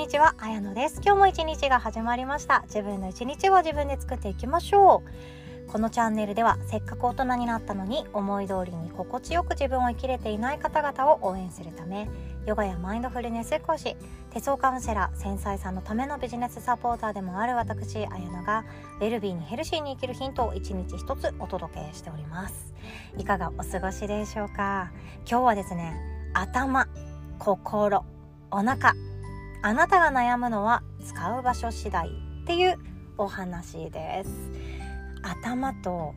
にちは、あやのです。今日も一日が始まりました。自分の一日は自分で作っていきましょう。このチャンネルではせっかく大人になったのに思い通りに心地よく自分を生きれていない方々を応援するためヨガやマインドフルネス講師手相カウンセラー繊細さんのためのビジネスサポーターでもある私あやのがウェルビーにヘルシーに生きるヒントを一日一つお届けしております。いかがお過ごしでしょうか？今日はですね頭心お腹あなたが悩むのは使う場所次第っていうお話です頭と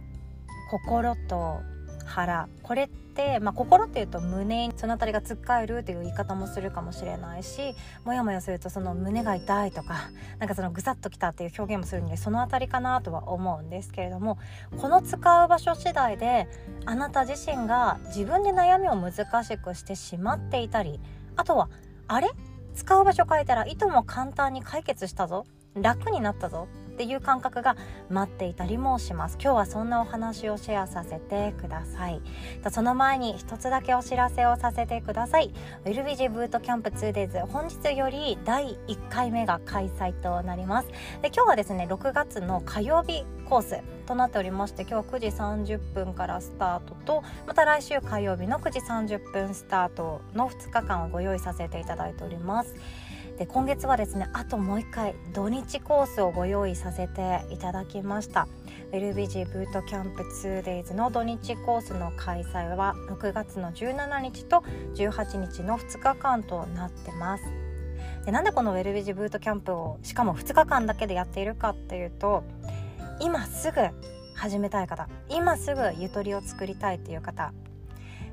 心と腹これって、まあ、心っていうと胸にその辺りがつっかえるという言い方もするかもしれないしもやもやするとその胸が痛いとかなんかそのぐさっときたっていう表現もするのでその辺りかなとは思うんです。けれどもこの使う場所次第であなた自身が自分で悩みを難しくしてしまっていたりあとはあれ？使う場所変えたらいとも簡単に解決したぞ。楽になったぞ。っていう感覚が待っていたりもします。今日はそんなお話をシェアさせてください。その前に一つだけお知らせをさせてください。ウェルビジブートキャンプ 2days 本日より第1回目が開催となります。で今日はですね6月の火曜日コースとなっておりまして今日は9時30分からスタートとまた来週火曜日の9時30分スタートの2日間をご用意させていただいております。で今月はですねあともう一回土日コースをご用意させていただきました。ウェルビジブートキャンプ 2days の土日コースの開催は6月の17日と18日の2日間となってます。でなんでこのウェルビジブートキャンプをしかも2日間だけでやっているかっていうと今すぐ始めたい方今すぐゆとりを作りたいっていう方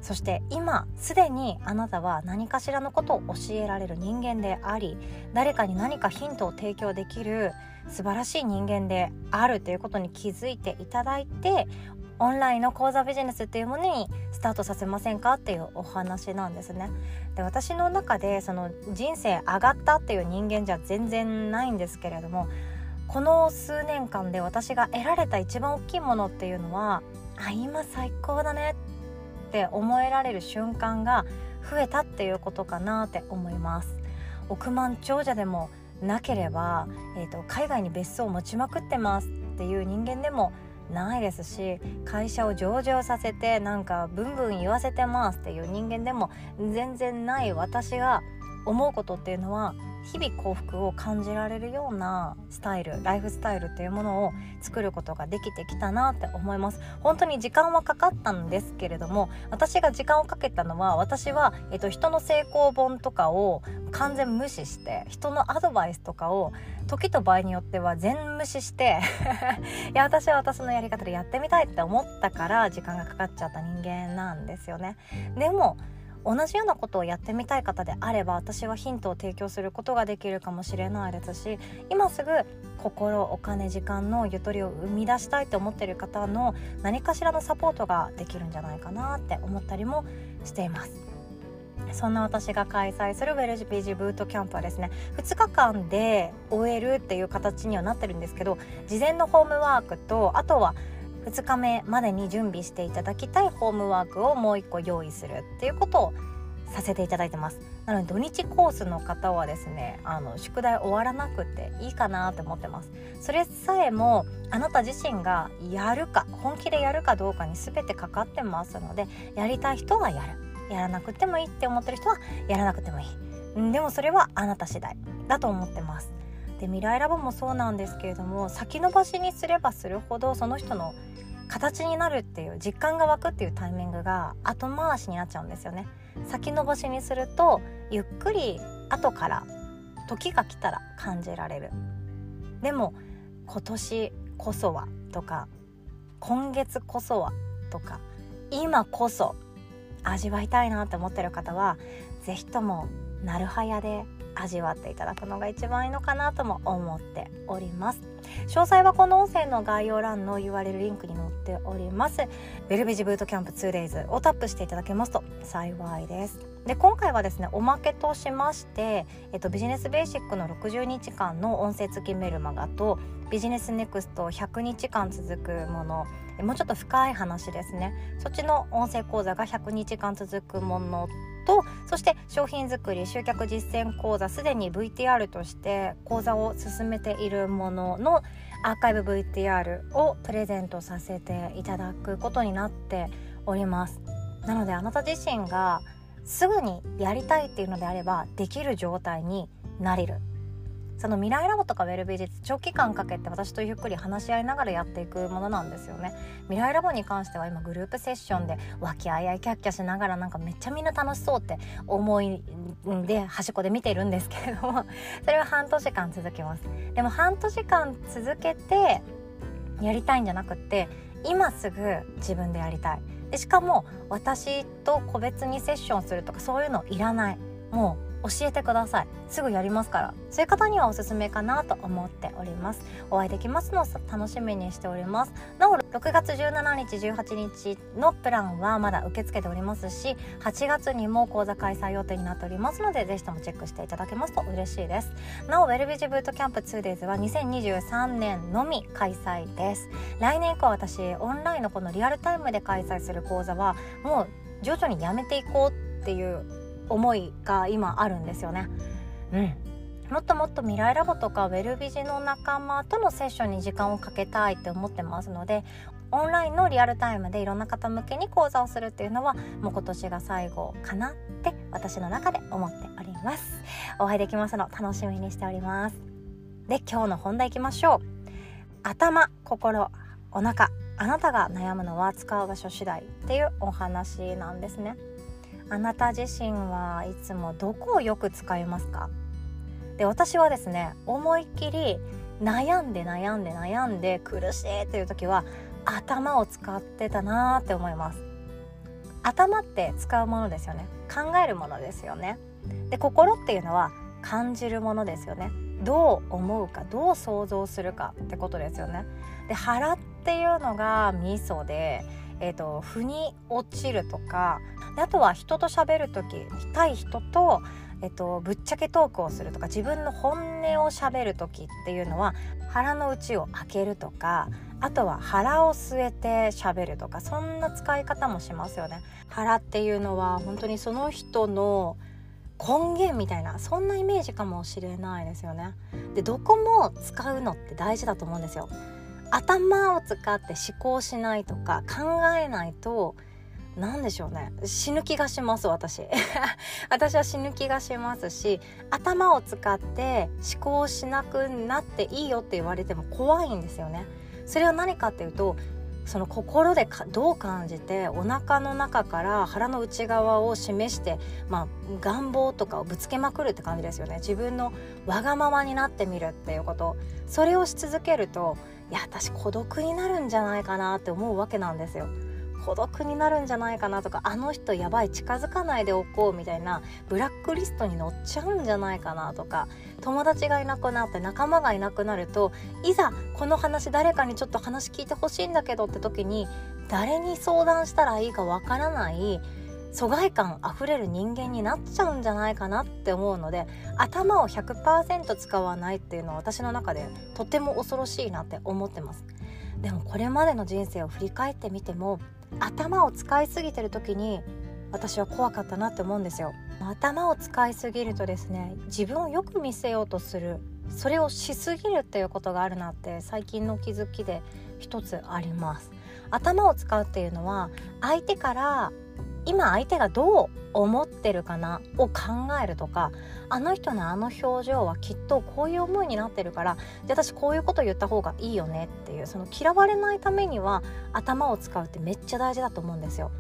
そして今すでにあなたは何かしらのことを教えられる人間であり誰かに何かヒントを提供できる素晴らしい人間であるということに気づいていただいてオンラインの講座ビジネスっていうものにスタートさせませんかっていうお話なんですね。で私の中でその人生上がったっていう人間じゃ全然ないんですけれどもこの数年間で私が得られた一番大きいものっていうのはあ今最高だねって思えられる瞬間が増えたっていうことかなって思います。億万長者でもなければ、えーと、海外に別荘を持ちまくってますっていう人間でもないですし会社を上場させてなんかブンブン言わせてますっていう人間でも全然ない私が思うことっていうのは日々幸福を感じられるようなスタイルライフスタイルっていうものを作ることができてきたなって思います。本当に時間はかかったんですけれども私が時間をかけたのは私は、えっと、人の成功本とかを完全無視して人のアドバイスとかを時と場合によっては全無視して いや私は私のやり方でやってみたいって思ったから時間がかかっちゃった人間なんですよね。でも同じようなことをやってみたい方であれば私はヒントを提供することができるかもしれないですし今すぐ心お金時間のゆとりを生み出したいと思っている方の何かしらのサポートができるんじゃないかなって思ったりもしています。そんな私が開催するウェルジピージブートキャンプはですね2日間で終えるっていう形にはなってるんですけど事前のホームワークとあとは2日目までに準備していただきたいホームワークをもう1個用意するっていうことをさせていただいてます。なので土日コースの方はですねあの宿題終わらなくていいかなって思ってますそれさえもあなた自身がやるか本気でやるかどうかに全てかかってますのでやりたい人はやる。やらなくてもいいって思ってる人はやらなくてもいい。でもそれはあなた次第だと思ってます。で未来ラボもそうなんですけれども先延ばしにすればするほどその人の形になるっていう実感が湧くっていうタイミングが後回しになっちゃうんですよね。先延ばしにするとゆっくり後から時が来たら感じられる。でも今年こそはとか今月こそはとか今こそ味わいたいなって思ってる方は是非ともなるはやで味わっていただくのが一番いいのかなとも思っております。詳細はこの音声の概要欄の URL リンクに載っております。ウェルビジブートキャンプ 2days をタップしていただけますと幸いです。で今回はですねおまけとしまして、えっと、ビジネスベーシックの60日間の音声付きメルマガとビジネスネクスト100日間続くものもうちょっと深い話ですね。そっちの音声講座が100日間続くものとそして商品作り集客実践講座すでに VTR として講座を進めているもののアーカイブ VTR をプレゼントさせていただくことになっております。なのであなた自身がすぐにやりたいっていうのであればできる状態になれる。その未来ラボとかウェルビー術長期間かけて私とゆっくり話し合いながらやっていくものなんですよね。未来ラボに関しては今グループセッションで和気あいあいキャッキャしながらなんかめっちゃみんな楽しそうって思いで端っこで見てるんですけれども それは半年間続きます。でも半年間続けてやりたいんじゃなくって今すぐ自分でやりたい。でしかも私と個別にセッションするとかそういうのいらない。もう教えてください。すぐやりますから。そういう方にはおすすめかなと思っております。お会いできますのを楽しみにしております。なお6月17日18日のプランはまだ受け付けておりますし8月にも講座開催予定になっておりますのでぜひともチェックしていただけますと嬉しいです。なおウェルビジブートキャンプ 2days は2023年のみ開催です。来年以降私オンラインのこのリアルタイムで開催する講座はもう徐々にやめていこうっていう思いが今あるんですよね。うん。もっともっと未来ラボとかウェルビジの仲間とのセッションに時間をかけたいって思ってますのでオンラインのリアルタイムでいろんな方向けに講座をするっていうのはもう今年が最後かなって私の中で思っております。お会いできますの楽しみにしております。で今日の本題いきましょう。頭心お腹。あなたが悩むのは使う場所次第っていうお話なんですねあなた自身はいつもどこをよく使いますか？で私はですね思いっきり悩んで悩んで悩んで苦しいっていう時は頭を使ってたなーって思います。頭って使うものですよね。考えるものですよね。で心っていうのは感じるものですよね。どう思うかどう想像するかってことですよね。で腹っていうのが味噌でえーと、腑に落ちるとかあとは人と喋る時対人と,、えーと、ぶっちゃけトークをするとか自分の本音を喋る時っていうのは腹の内を開けるとかあとは腹を据えて喋るとかそんな使い方もしますよね。腹っていうのは本当にその人の根源みたいなそんなイメージかもしれないですよね。でどこも使うのって大事だと思うんですよ。頭を使って思考しないとか考えないと何でしょうね。死ぬ気がします私。私は死ぬ気がしますし頭を使って思考しなくなっていいよって言われても怖いんですよね。それは何かっていうとその心でどう感じてお腹の中から腹の内側を示して、まあ、願望とかをぶつけまくるって感じですよね自分のわがままになってみるっていうことそれをし続けるといや私孤独になるんじゃないかなって思うわけなんですよ。孤独になるんじゃないかなとかあの人やばい近づかないでおこうみたいなブラックリストに載っちゃうんじゃないかなとか友達がいなくなって仲間がいなくなるといざこの話誰かにちょっと話聞いてほしいんだけどって時に誰に相談したらいいかわからない疎外感あふれる人間になっちゃうんじゃないかなって思うので頭を100%使わないっていうのは私の中でとても恐ろしいなって思ってます。でもこれまでの人生を振り返ってみても頭を使いすぎてる時に私は怖かったなって思うんですよ。頭を使いすぎるとですね自分をよく見せようとするそれをしすぎるっていうことがあるなって最近の気づきで一つあります頭を使うっていうのは相手から今相手がどう思ってるかなを考えるとかあの人のあの表情はきっとこういう思いになってるからじゃあ私こういうこと言った方がいいよねっていうその嫌われないためには頭を使うってめっちゃ大事だと思うんですよ。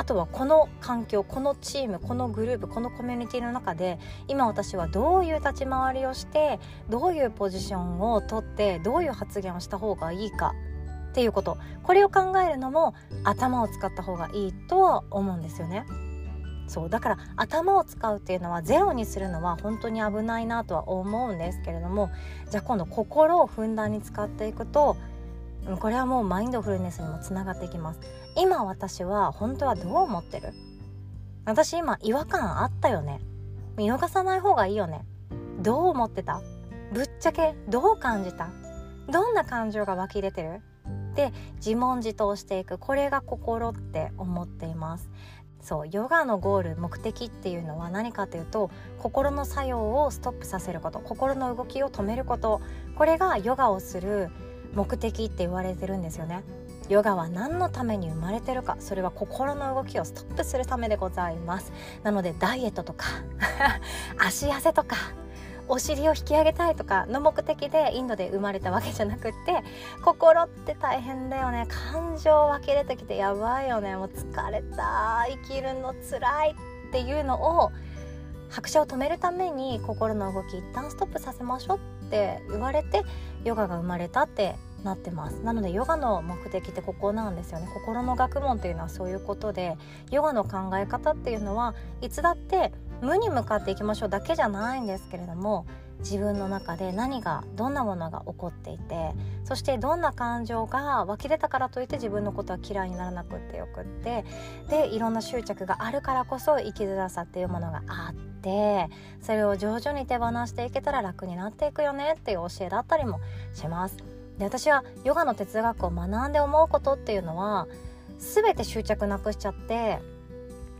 あとはこの環境このチームこのグループこのコミュニティの中で今私はどういう立ち回りをしてどういうポジションをとってどういう発言をした方がいいかっていうことこれを考えるのも頭を使った方がいいとは思うんですよね。そうだから頭を使うっていうのはゼロにするのは本当に危ないなとは思うんですけれどもじゃあ今度心をふんだんに使っていくとこれはもうマインドフルネスにもつながってきます。今私は本当はどう思ってる？私今違和感あったよね？見逃さない方がいいよね？どう思ってた？ぶっちゃけどう感じた？どんな感情が湧き出てる？で自問自答していく。これが心って思っています。そうヨガのゴール目的っていうのは何かというと心の作用をストップさせること。心の動きを止めること。これがヨガをする目的って言われてるんですよね。ヨガは何のために生まれてるか。それは心の動きをストップするためでございます。なのでダイエットとか 足痩せとかお尻を引き上げたいとかの目的でインドで生まれたわけじゃなくって心って大変だよね。感情湧き出てきてやばいよね。もう疲れた生きるのつらいっていうのを拍車を止めるために心の動き一旦ストップさせましょうって言われてヨガが生まれたってなってます。なのでヨガの目的ってここなんですよね。心の学問というのはそういうことでヨガの考え方っていうのはいつだって無に向かっていきましょうだけじゃないんですけれども自分の中で何がどんなものが起こっていてそしてどんな感情が湧き出たからといって自分のことは嫌いにならなくってよくってでいろんな執着があるからこそ生きづらさっていうものがあってそれを徐々に手放していけたら楽になっていくよねっていう教えだったりもします。で私はヨガの哲学を学んで思うことっていうのは全て執着なくしちゃって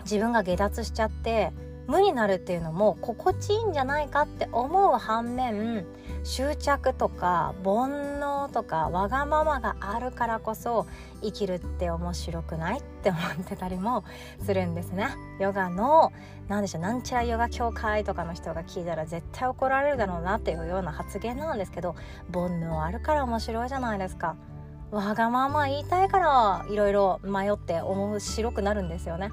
自分が下脱しちゃって無になるっていうのも心地いいんじゃないかって思う反面執着とか煩悩とかわがままがあるからこそ生きるって面白くないって思ってたりもするんですね。ヨガの何でしょうなんちゃらヨガ協会とかの人が聞いたら絶対怒られるだろうなっていうような発言なんですけど煩悩あるから面白いじゃないですか。わがまま言いたいからいろいろ迷って面白くなるんですよね。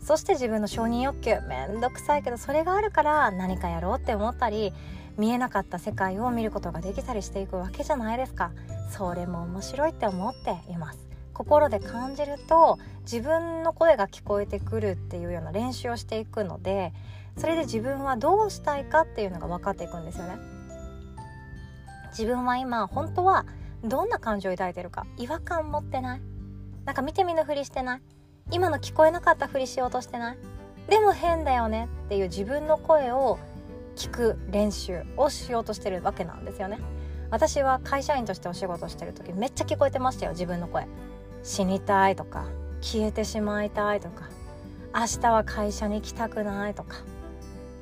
そして自分の承認欲求めんどくさいけどそれがあるから何かやろうって思ったり見えなかった世界を見ることができたりしていくわけじゃないですか。それも面白いって思っています。心で感じると自分の声が聞こえてくるっていうような練習をしていくのでそれで自分はどうしたいかっていうのが分かっていくんですよね。自分は今本当はどんな感情を抱いてるか違和感持ってないなんか見て見ぬふりしてない今の聞こえなかったふりしようとしてない？でも変だよね？っていう自分の声を聞く練習をしようとしてるわけなんですよね。私は会社員としてお仕事してる時めっちゃ聞こえてましたよ自分の声。死にたいとか消えてしまいたいとか。明日は会社に行きたくないとか。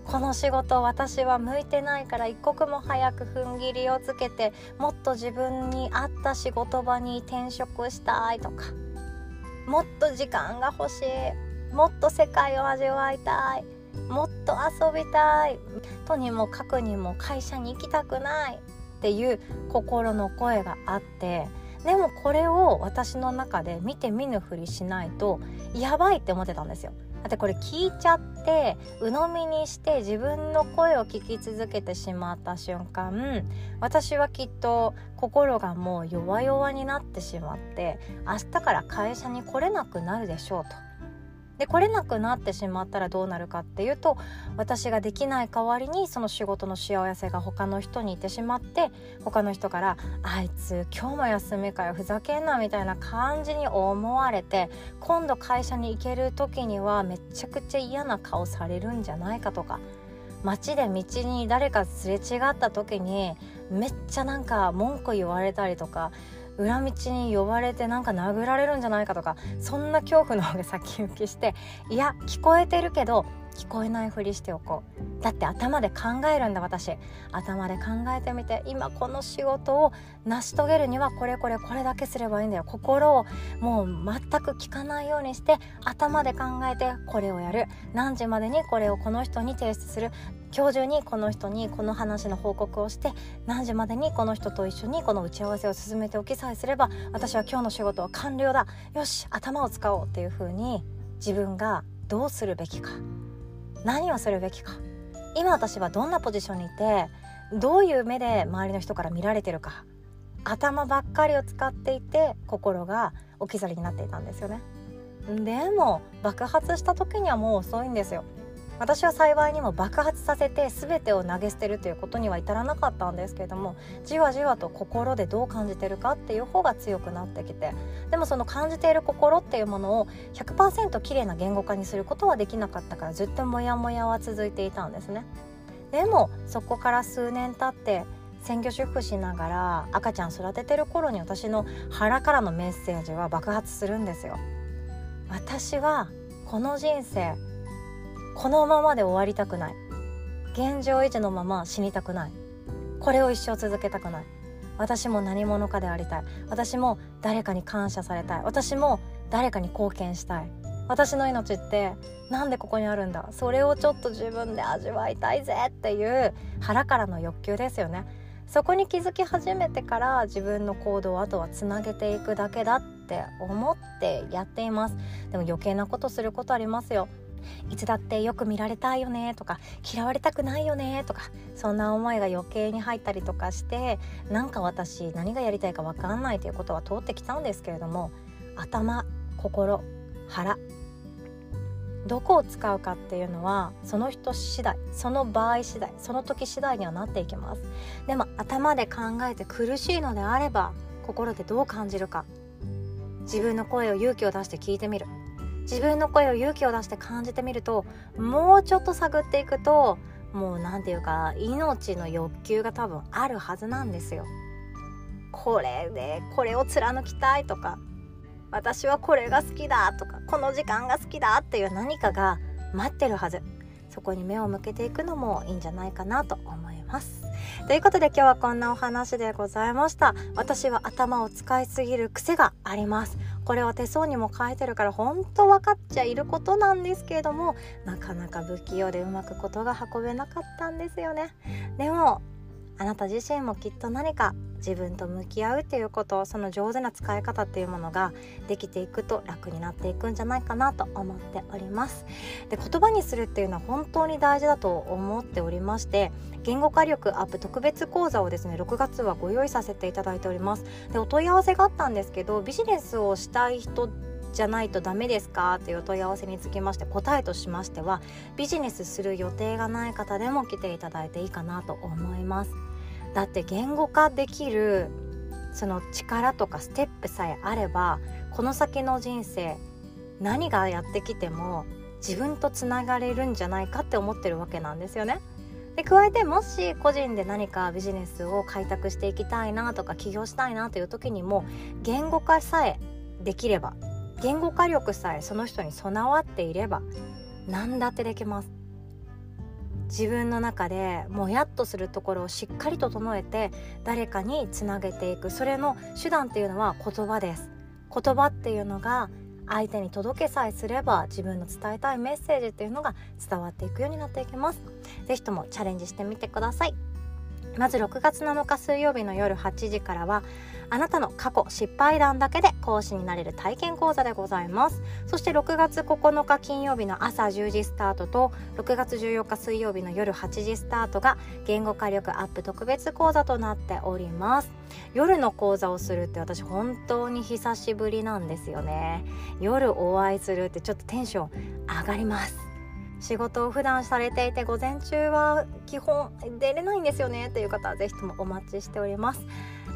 この仕事私は向いてないから一刻も早く踏ん切りをつけてもっと自分に合った仕事場に転職したいとか。もっと時間が欲しい。もっと世界を味わいたい。もっと遊びたい。とにもかくにも会社に行きたくない。っていう心の声があってでもこれを私の中で見て見ぬふりしないとやばいって思ってたんですよ。だってこれ聞いちゃって鵜呑みにして自分の声を聞き続けてしまった瞬間私はきっと心がもう弱々になってしまって明日から会社に来れなくなるでしょうと。で来れなくなってしまったらどうなるかっていうと私ができない代わりにその仕事の幸せが他の人にいてしまって他の人から「あいつ今日も休みかよふざけんな」みたいな感じに思われて今度会社に行ける時にはめちゃくちゃ嫌な顔されるんじゃないかとか街で道に誰かすれ違った時にめっちゃなんか文句言われたりとか裏道に呼ばれてなんか殴られるんじゃないかとかそんな恐怖の方が先行きしていや聞こえてるけど聞こえないふりしておこう。だって頭で考えるんだ私。頭で考えてみて今この仕事を成し遂げるにはこれこれこれだけすればいいんだよ。心をもう全く聞かないようにして頭で考えてこれをやる。何時までにこれをこの人に提出する。今日中にこの人にこの話の報告をして何時までにこの人と一緒にこの打ち合わせを進めておきさえすれば私は今日の仕事は完了だ。よし頭を使おうっていう風に自分がどうするべきか。何をするべきか。今私はどんなポジションにいてどういう目で周りの人から見られてるか。頭ばっかりを使っていて心が置き去りになっていたんですよね。でも爆発した時にはもう遅いんですよ。私は幸いにも爆発させて全てを投げ捨てるということには至らなかったんですけれどもじわじわと心でどう感じてるかっていう方が強くなってきてでもその感じている心っていうものを100%綺麗な言語化にすることはできなかったからずっとモヤモヤは続いていたんですね。でもそこから数年経って専業主婦しながら赤ちゃん育ててる頃に私の腹からのメッセージは爆発するんですよ。私はこの人生このままで終わりたくない。現状維持のまま死にたくない。これを一生続けたくない。私も何者かでありたい。私も誰かに感謝されたい。私も誰かに貢献したい。私の命ってなんでここにあるんだ。それをちょっと自分で味わいたいぜっていう腹からの欲求ですよね。そこに気づき始めてから自分の行動をあとはつなげていくだけだって思ってやっています。でも余計なことすることありますよ。いつだってよく見られたいよねとか嫌われたくないよねとかそんな思いが余計に入ったりとかしてなんか私何がやりたいか分かんないということは通ってきたんですけれども頭心腹どこを使うかっていうのはその人次第その場合次第その時次第にはなっていきます。でも頭で考えて苦しいのであれば心でどう感じるか自分の声を勇気を出して聞いてみる。自分の声を勇気を出して感じてみるともうちょっと探っていくともう何て言うか命の欲求が多分あるはずなんですよ。これでこれを貫きたいとか私はこれが好きだとかこの時間が好きだっていう何かが待ってるはず。そこに目を向けていくのもいいんじゃないかなと思います。ということで今日はこんなお話でございました。私は頭を使いすぎる癖があります。これは手相にも書いてるから本当分かっちゃいることなんですけれどもなかなか不器用でうまくことが運べなかったんですよね。でもあなた自身もきっと何か自分と向き合うっていうことその上手な使い方っていうものができていくと楽になっていくんじゃないかなと思っております。で言葉にするっていうのは本当に大事だと思っておりまして言語化力アップ特別講座をですね6月はご用意させていただいております。でお問い合わせがあったんですけどビジネスをしたい人じゃないとダメですかという問い合わせにつきまして答えとしましてはビジネスする予定がない方でも来ていただいていいかなと思います。だって言語化できるその力とかステップさえあればこの先の人生何がやってきても自分とつながれるんじゃないかって思ってるわけなんですよね。で加えてもし個人で何かビジネスを開拓していきたいなとか起業したいなという時にも言語化さえできれば言語化力さえその人に備わっていれば何だってできます自分の中でもやっとするところをしっかり整えて誰かにつなげていく。それの手段っていうのは言葉です。言葉っていうのが相手に届けさえすれば自分の伝えたいメッセージっていうのが伝わっていくようになっていきます。是非ともチャレンジしてみてください。まず6月7日水曜日の夜8時からはあなたの過去失敗談だけで講師になれる体験講座でございます。そして6月9日金曜日の朝10時スタートと6月14日水曜日の夜8時スタートが言語化力アップ特別講座となっております。夜の講座をするって私本当に久しぶりなんですよね。夜お会いするってちょっとテンション上がります。仕事を普段されていて午前中は基本出れないんですよねという方はぜひともお待ちしております。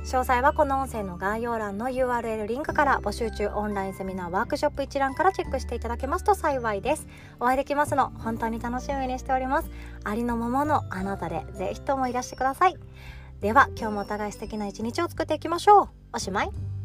詳細はこの音声の概要欄の URL リンクから募集中。オンラインセミナーワークショップ一覧からチェックしていただけますと幸いです。お会いできますの本当に楽しみにしております。ありのままのあなたでぜひともいらしてください。では今日もお互い素敵な一日を作っていきましょう。おしまい。